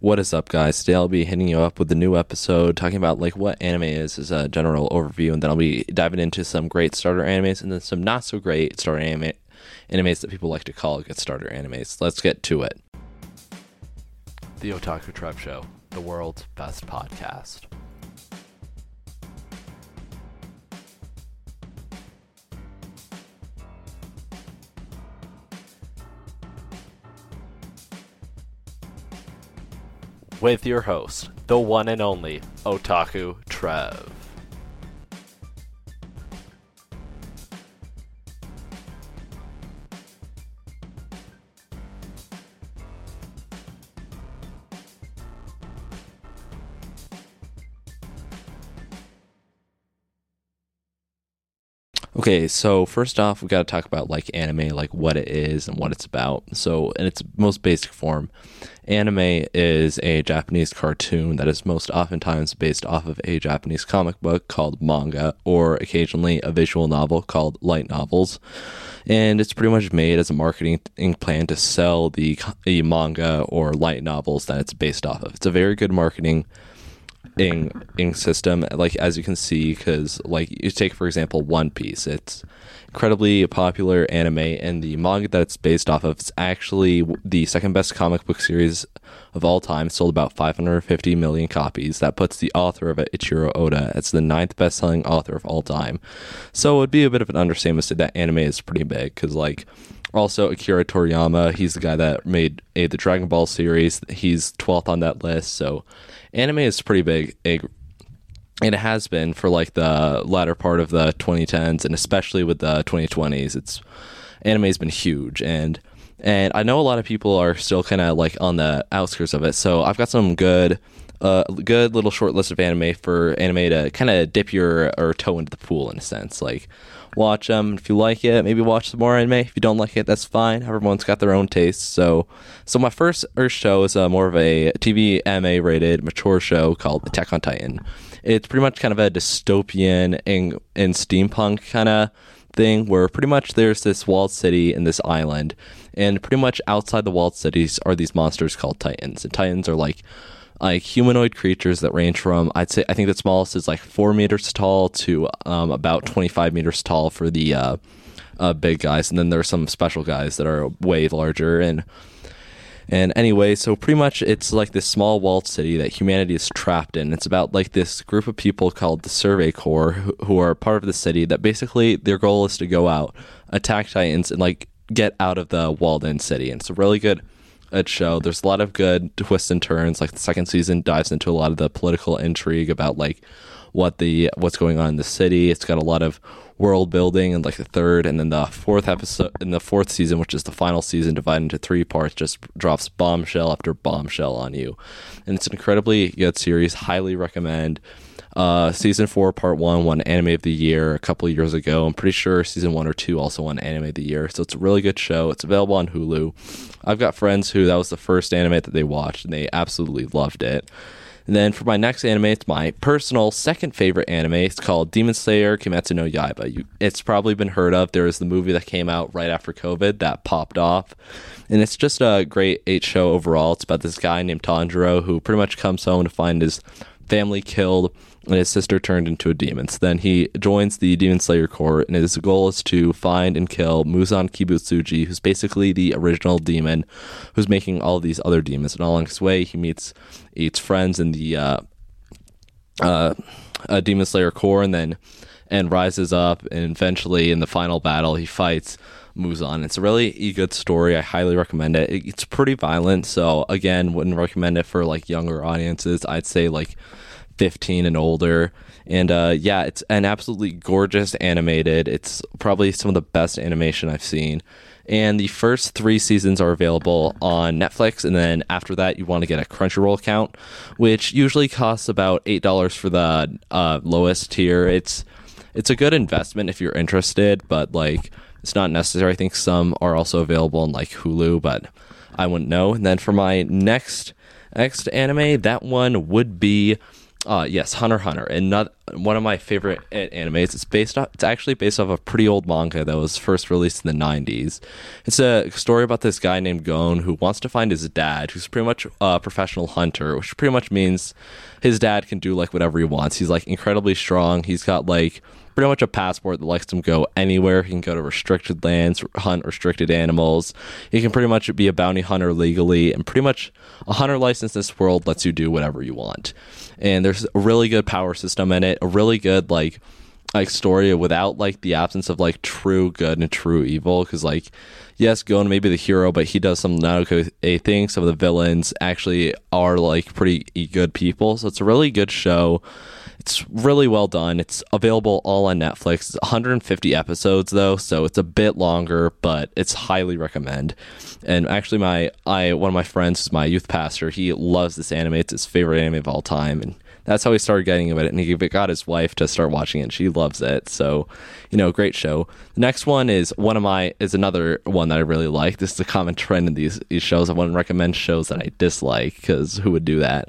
What is up, guys? Today I'll be hitting you up with a new episode talking about like what anime is as a general overview, and then I'll be diving into some great starter animes and then some not so great starter anime animes that people like to call get starter animes. Let's get to it. The Otaku Trev Show, the world's best podcast. With your host, the one and only Otaku Trev. Okay, so first off, we got to talk about like anime, like what it is and what it's about. So, in its most basic form, anime is a Japanese cartoon that is most oftentimes based off of a Japanese comic book called manga, or occasionally a visual novel called light novels. And it's pretty much made as a marketing plan to sell the, the manga or light novels that it's based off of. It's a very good marketing ink ink system like as you can see because like you take for example one piece. It's incredibly popular anime and the manga that it's based off of is actually the second best comic book series of all time sold about 550 million copies. That puts the author of it Eiichiro Oda as the ninth best-selling author of all time. So it would be a bit of an understatement to say that anime is pretty big because like also Akira Toriyama, he's the guy that made a, the Dragon Ball series. He's 12th on that list. So anime is pretty big, and it has been for like the latter part of the 2010s and especially with the 2020s. It's anime has been huge and and I know a lot of people are still kind of like on the outskirts of it. So I've got some good a uh, good little short list of anime for anime to kind of dip your or toe into the pool in a sense. Like watch them. If you like it, maybe watch some more anime. If you don't like it, that's fine. Everyone's got their own tastes. So, so my first Earth show is uh, more of a TV MA rated mature show called Attack on Titan. It's pretty much kind of a dystopian and, and steampunk kind of thing where pretty much there's this walled city and this island, and pretty much outside the walled cities are these monsters called Titans. And Titans are like like humanoid creatures that range from I'd say I think the smallest is like four meters tall to um, about 25 meters tall for the uh, uh, big guys, and then there are some special guys that are way larger and. And anyway, so pretty much it's like this small walled city that humanity is trapped in. It's about like this group of people called the Survey Corps who, who are part of the city that basically their goal is to go out, attack Titans, and like get out of the walled in city. And it's a really good its show. There's a lot of good twists and turns. Like the second season dives into a lot of the political intrigue about like what the what's going on in the city. It's got a lot of world building and like the third and then the fourth episode in the fourth season, which is the final season divided into three parts, just drops bombshell after bombshell on you. And it's an incredibly good series. Highly recommend. Uh, season four, part one, won Anime of the Year a couple years ago. I'm pretty sure season one or two also won Anime of the Year. So it's a really good show. It's available on Hulu. I've got friends who that was the first anime that they watched and they absolutely loved it. And then for my next anime, it's my personal second favorite anime. It's called Demon Slayer Kimetsu no Yaiba. You, it's probably been heard of. There was the movie that came out right after COVID that popped off. And it's just a great eight show overall. It's about this guy named Tanjiro who pretty much comes home to find his family killed and his sister turned into a demon. So then he joins the Demon Slayer Corps, and his goal is to find and kill Muzan Kibutsuji, who's basically the original demon who's making all these other demons. And along his way, he meets eats friends in the uh, uh, uh, Demon Slayer Corps, and then and rises up, and eventually in the final battle, he fights. Muzan. It's a really good story. I highly recommend it. It's pretty violent, so again, wouldn't recommend it for like younger audiences. I'd say like 15 and older. And uh, yeah, it's an absolutely gorgeous animated. It's probably some of the best animation I've seen. And the first three seasons are available on Netflix. And then after that, you want to get a Crunchyroll account, which usually costs about $8 for the uh, lowest tier. It's it's a good investment if you're interested, but like it's not necessary. I think some are also available on like Hulu, but I wouldn't know. And then for my next next anime, that one would be uh, yes, Hunter Hunter, and not one of my favorite animes. It's based off. It's actually based off a pretty old manga that was first released in the '90s. It's a story about this guy named Gon who wants to find his dad, who's pretty much a professional hunter, which pretty much means his dad can do like whatever he wants. He's like incredibly strong. He's got like pretty much a passport that lets him go anywhere. He can go to restricted lands, hunt restricted animals. He can pretty much be a bounty hunter legally, and pretty much a hunter license in this world lets you do whatever you want. And there's a really good power system in it, a really good like like story without like the absence of like true good and true evil because like yes gon may be the hero but he does some not okay things some of the villains actually are like pretty good people so it's a really good show it's really well done. It's available all on Netflix. It's 150 episodes though, so it's a bit longer, but it's highly recommend. And actually, my I one of my friends is my youth pastor. He loves this anime. It's his favorite anime of all time, and that's how he started getting into it. And he got his wife to start watching it. She loves it. So, you know, great show. The next one is one of my is another one that I really like. This is a common trend in these these shows. I wouldn't recommend shows that I dislike because who would do that?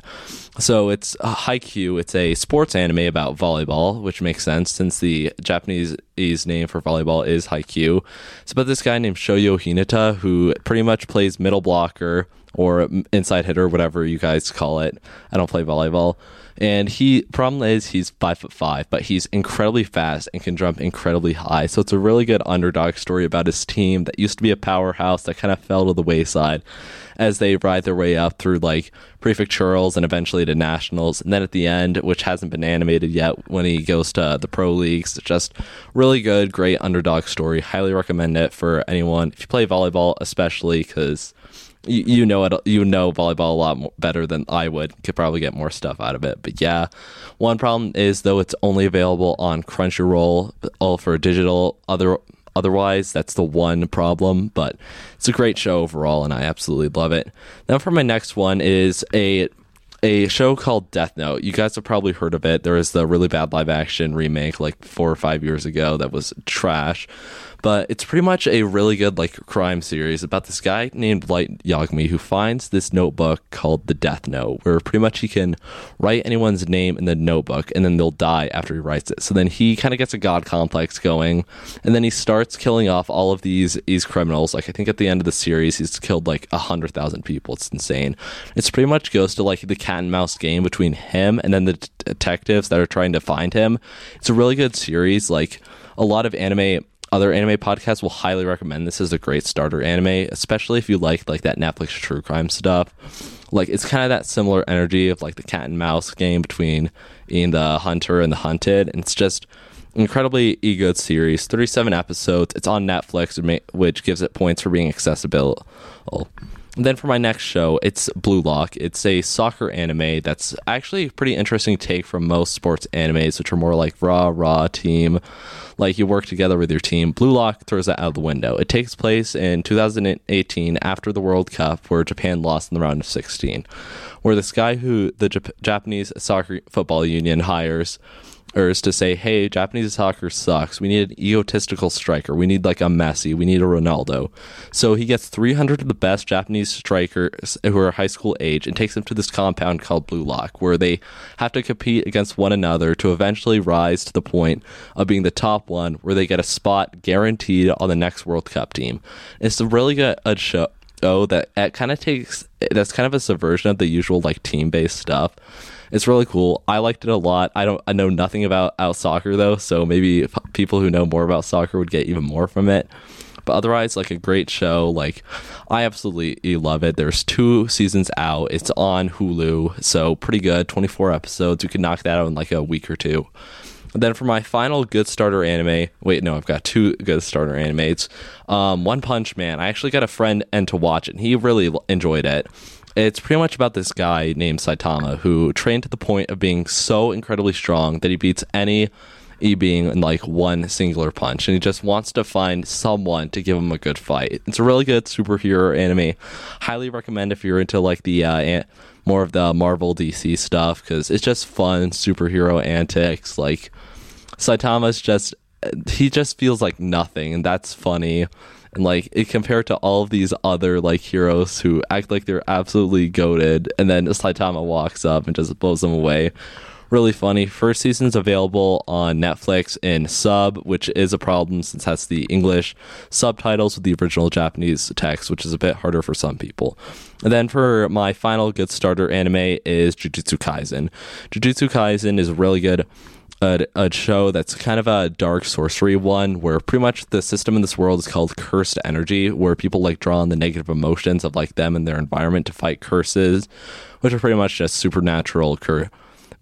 So it's a Haikyuu. It's a sports anime about volleyball, which makes sense since the Japanese name for volleyball is Haikyuu. It's about this guy named Shoyo Hinata who pretty much plays middle blocker or inside hitter, whatever you guys call it. I don't play volleyball. And he problem is he's five foot five, but he's incredibly fast and can jump incredibly high. So it's a really good underdog story about his team that used to be a powerhouse that kind of fell to the wayside as they ride their way up through like prefecturals and eventually to nationals. And then at the end, which hasn't been animated yet, when he goes to the pro leagues, just really good, great underdog story. Highly recommend it for anyone if you play volleyball, especially because you, you know it you know volleyball a lot more, better than I would. Could probably get more stuff out of it. But yeah one problem is though it's only available on Crunchyroll all for digital. Other otherwise that's the one problem. But it's a great show overall and I absolutely love it. Now for my next one is a a show called Death Note. You guys have probably heard of it. There was the really bad live action remake like four or five years ago that was trash but it's pretty much a really good like crime series about this guy named Light Yagami who finds this notebook called the Death Note, where pretty much he can write anyone's name in the notebook and then they'll die after he writes it. So then he kind of gets a god complex going, and then he starts killing off all of these these criminals. Like I think at the end of the series, he's killed like a hundred thousand people. It's insane. It's pretty much goes to like the cat and mouse game between him and then the detectives that are trying to find him. It's a really good series. Like a lot of anime other anime podcasts will highly recommend this as a great starter anime, especially if you like like that Netflix true crime stuff. Like it's kind of that similar energy of like the cat and mouse game between Ian the hunter and the hunted. And it's just incredibly good series. 37 episodes. It's on Netflix, which gives it points for being accessible. Then for my next show, it's Blue Lock. It's a soccer anime that's actually a pretty interesting take from most sports animes, which are more like raw, raw team like you work together with your team. Blue Lock throws that out of the window. It takes place in 2018 after the World Cup, where Japan lost in the round of 16, where this guy who the Jap- Japanese Soccer Football Union hires or is to say, hey, Japanese soccer sucks. We need an egotistical striker. We need like a Messi. We need a Ronaldo. So he gets 300 of the best Japanese strikers who are high school age and takes them to this compound called Blue Lock, where they have to compete against one another to eventually rise to the point of being the top one, where they get a spot guaranteed on the next World Cup team. It's a really good show that it kind of takes that's kind of a subversion of the usual like team based stuff it's really cool. I liked it a lot. I don't I know nothing about out soccer though, so maybe people who know more about soccer would get even more from it. But otherwise, like a great show. Like I absolutely love it. There's two seasons out. It's on Hulu, so pretty good. 24 episodes. You can knock that out in like a week or two. Then for my final good starter anime, wait, no, I've got two good starter animes. Um, One Punch Man. I actually got a friend and to watch it, and he really enjoyed it. It's pretty much about this guy named Saitama who trained to the point of being so incredibly strong that he beats any e being in like one singular punch and he just wants to find someone to give him a good fight it's a really good superhero anime highly recommend if you're into like the uh, more of the marvel dc stuff because it's just fun superhero antics. Like saitama's just he just feels like nothing and that's funny. And like it compared to all of these other like heroes who act like they're absolutely goaded and then Saitama walks up and just blows them away really funny. First season's available on Netflix in sub, which is a problem since that's the English subtitles with the original Japanese text, which is a bit harder for some people. And then for my final good starter anime is Jujutsu Kaisen. Jujutsu Kaisen is really good a, a show that's kind of a dark sorcery one where pretty much the system in this world is called cursed energy where people like draw on the negative emotions of like them and their environment to fight curses which are pretty much just supernatural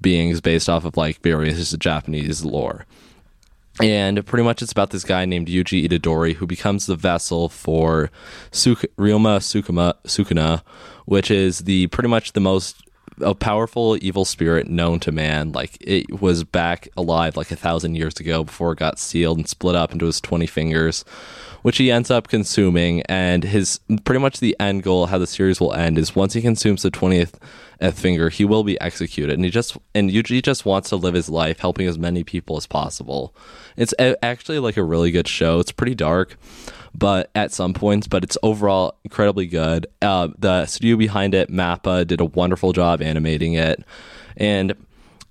beings based off of like various japanese lore and pretty much it's about this guy named Yuji Itadori who becomes the vessel for Suk- Ryomen Sukuma, Sukuna, which is the pretty much the most a powerful evil spirit known to man. Like it was back alive like a thousand years ago before it got sealed and split up into his 20 fingers, which he ends up consuming. And his pretty much the end goal, how the series will end, is once he consumes the 20th finger, he will be executed. And he just, and Yuji just wants to live his life helping as many people as possible. It's actually like a really good show. It's pretty dark but at some points, but it's overall incredibly good. Uh, the studio behind it, Mappa, did a wonderful job animating it, and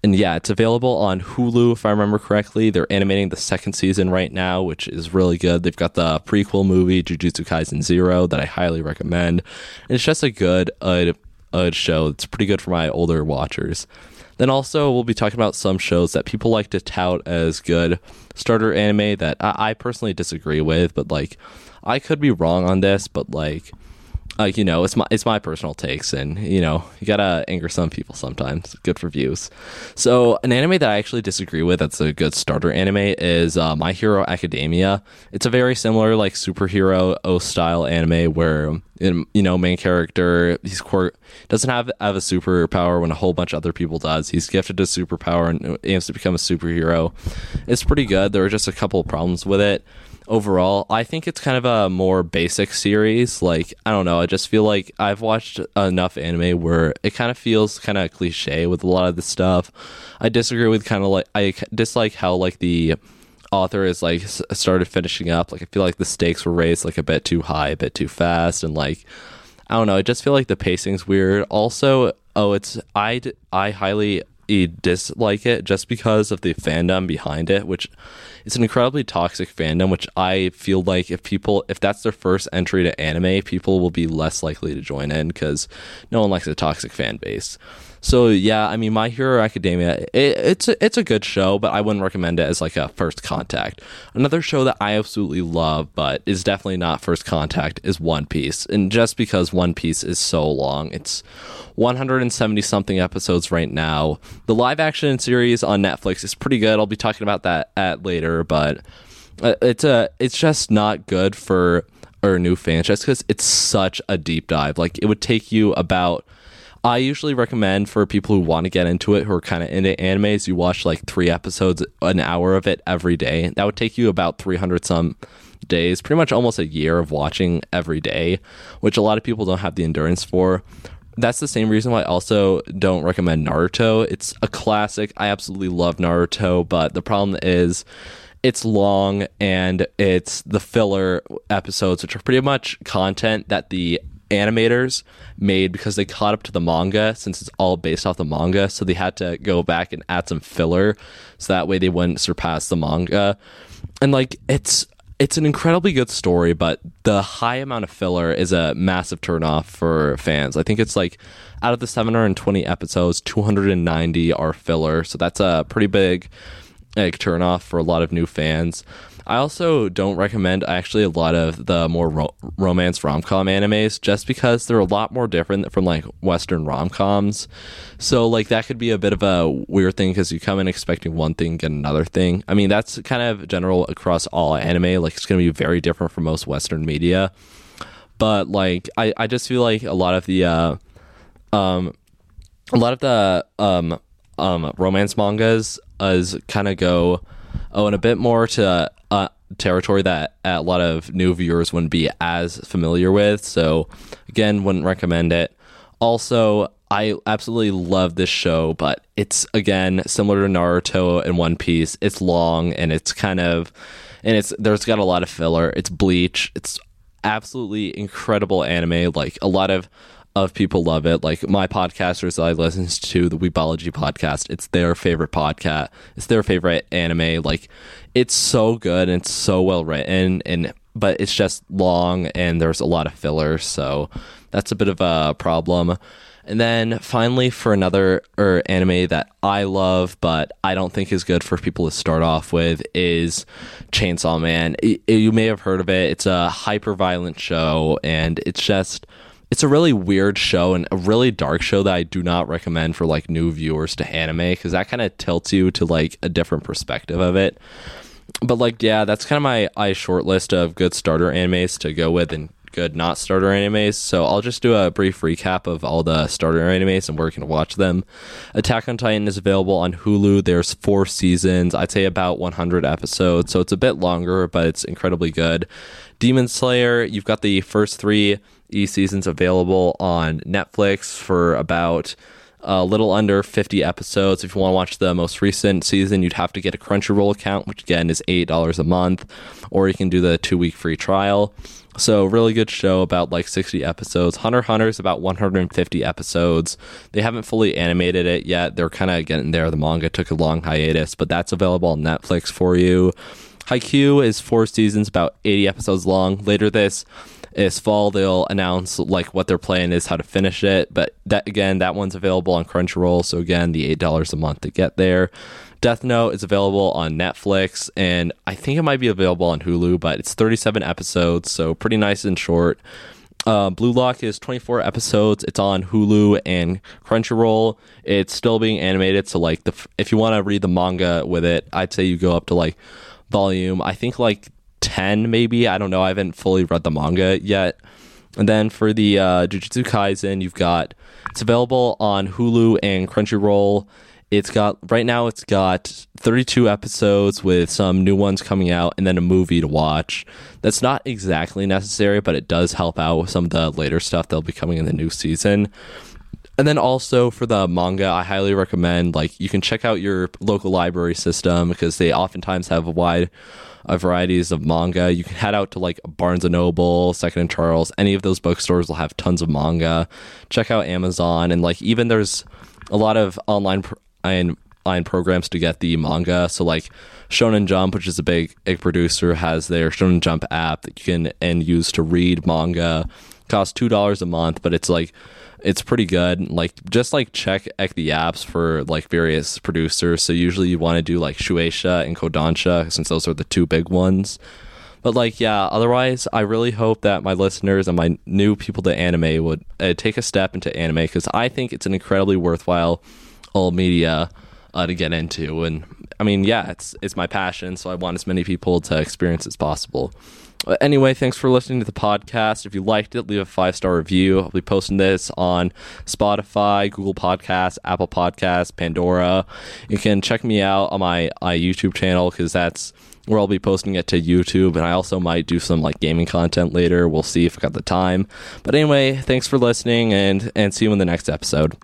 and yeah, it's available on Hulu if I remember correctly. They're animating the second season right now, which is really good. They've got the prequel movie Jujutsu Kaisen Zero that I highly recommend. And it's just a good, uh, uh, show. It's pretty good for my older watchers. Then also we'll be talking about some shows that people like to tout as good starter anime that I, I personally disagree with, but like I could be wrong on this, but like like you know it's my it's my personal takes and you know you gotta anger some people sometimes. Good for views. So an anime that i actually disagree with that's a good starter anime is uh, my hero academia. It's a very similar like superhero o style anime where you know main character he's quirk doesn't have have a superpower when a whole bunch of other people does. He's gifted a superpower and aims to become a superhero. It's pretty good. There are just a couple of problems with it overall. I think it's kind of a more basic series. Like, I don't know. I just feel like I've watched enough anime where it kind of feels kind of cliche with a lot of the stuff. I disagree with kind of like, I dislike how like the author is like started finishing up. Like, I feel like the stakes were raised like a bit too high, a bit too fast. And like, I don't know. I just feel like the pacing's weird. Also, oh, it's, I, I highly dislike it just because of the fandom behind it, which it's an incredibly toxic fandom, which I feel like if people, if that's their first entry to anime, people will be less likely to join in because no one likes a toxic fan base. So yeah, I mean, My Hero Academia, it, it's a, it's a good show, but I wouldn't recommend it as like a first contact. Another show that I absolutely love, but is definitely not first contact, is One Piece, and just because One Piece is so long, it's 170 something episodes right now. The live action series on Netflix is pretty good. I'll be talking about that at later, but uh, it's a it's just not good for our new fans just because it's such a deep dive. Like it would take you about. I usually recommend for people who want to get into it, who are kind of into animes, you watch like three episodes, an hour of it every day. That would take you about 300 some days, pretty much almost a year of watching every day, which a lot of people don't have the endurance for that's the same reason why I also don't recommend Naruto. It's a classic. I absolutely love Naruto, but the problem is it's long and it's the filler episodes, which are pretty much content that the animators made because they caught up to the manga since it's all based off the manga. So they had to go back and add some filler so that way they wouldn't surpass the manga. And like, it's it's an incredibly good story, but the high amount of filler is a massive turnoff for fans. I think it's like out of the 720 episodes, 290 are filler, so that's a pretty big like turnoff for a lot of new fans. I also don't recommend actually a lot of the more ro- romance rom com animes just because they're a lot more different from like Western rom coms. So, like, that could be a bit of a weird thing because you come in expecting one thing, get another thing. I mean, that's kind of general across all anime. Like, it's going to be very different from most Western media. But, like, I, I just feel like a lot of the, uh, um, a lot of the, um, um, romance mangas as kind of go oh and a bit more to uh, territory that a lot of new viewers wouldn't be as familiar with. So, again, wouldn't recommend it. Also, I absolutely love this show, but it's again similar to Naruto and One Piece. It's long and it's kind of and it's there's got a lot of filler. It's bleach. It's absolutely incredible anime. Like a lot of of people love it. Like my podcasters I listen to, the Weebology podcast, it's their favorite podcast. It's their favorite anime. Like it's so good and it's so well written and but it's just long and there's a lot of filler, so that's a bit of a problem. And then finally, for another or er, anime that I love, but I don't think is good for people to start off with, is Chainsaw Man. It, it, you may have heard of it. It's a hyper violent show, and it's just it's a really weird show and a really dark show that I do not recommend for like new viewers to anime because that kind of tilts you to like a different perspective of it. But like, yeah, that's kind of my I short list of good starter animes to go with and good not starter animes. So I'll just do a brief recap of all the starter animes and where you can watch them. Attack on Titan is available on Hulu. There's four seasons. I'd say about 100 episodes, so it's a bit longer, but it's incredibly good. Demon Slayer, you've got the first three E seasons available on Netflix for about a little under 50 episodes. If you want to watch the most recent season, you'd have to get a Crunchyroll account, which again is $8 a month, or you can do the two week free trial. So, really good show, about like 60 episodes. Hunter Hunter is about 150 episodes. They haven't fully animated it yet. They're kind of getting there. The manga took a long hiatus, but that's available on Netflix for you. Haikyuu is four seasons, about 80 episodes long. Later this is fall they'll announce like what their plan is how to finish it but that again that one's available on crunchyroll so again the eight dollars a month to get there death note is available on netflix and i think it might be available on hulu but it's 37 episodes so pretty nice and short uh, Blue Lock is 24 episodes. It's on Hulu and Crunchyroll. It's still being animated, so like the if you want to read the manga with it, I'd say you go up to like volume. I think like 10 maybe. I don't know. I haven't fully read the manga yet. And then for the uh, Jujutsu Kaisen, you've got it's available on Hulu and Crunchyroll. It's got right now it's got 32 episodes with some new ones coming out and then a movie to watch. That's not exactly necessary, but it does help out with some of the later stuff that'll be coming in the new season. And then also for the manga, I highly recommend like you can check out your local library system because they oftentimes have a wide uh, varieties of manga. You can head out to like Barnes and Noble, Second and Charles. Any of those bookstores will have tons of manga. Check out Amazon and like even there's a lot of online online programs to get the manga. So like Shonen Jump, which is a big, big producer, has their Shonen Jump app that you can and use to read manga. Costs two dollars a month, but it's like it's pretty good. Like just like check the apps for like various producers. So usually you want to do like Shueisha and Kodansha since those are the two big ones. But like yeah, otherwise I really hope that my listeners and my new people to anime would uh, take a step into anime because I think it's an incredibly worthwhile all media uh, to get into. And I mean yeah, it's it's my passion, so I want as many people to experience as possible. Uh, anyway, thanks for listening to the podcast. If you liked it, leave a five star review. I'll be posting this on Spotify, Google Podcasts, Apple Podcasts, Pandora. You can check me out on my, my YouTube channel because that's where I'll be posting it to YouTube. And I also might do some like gaming content later. We'll see if I got the time. But anyway, thanks for listening and, and see you in the next episode.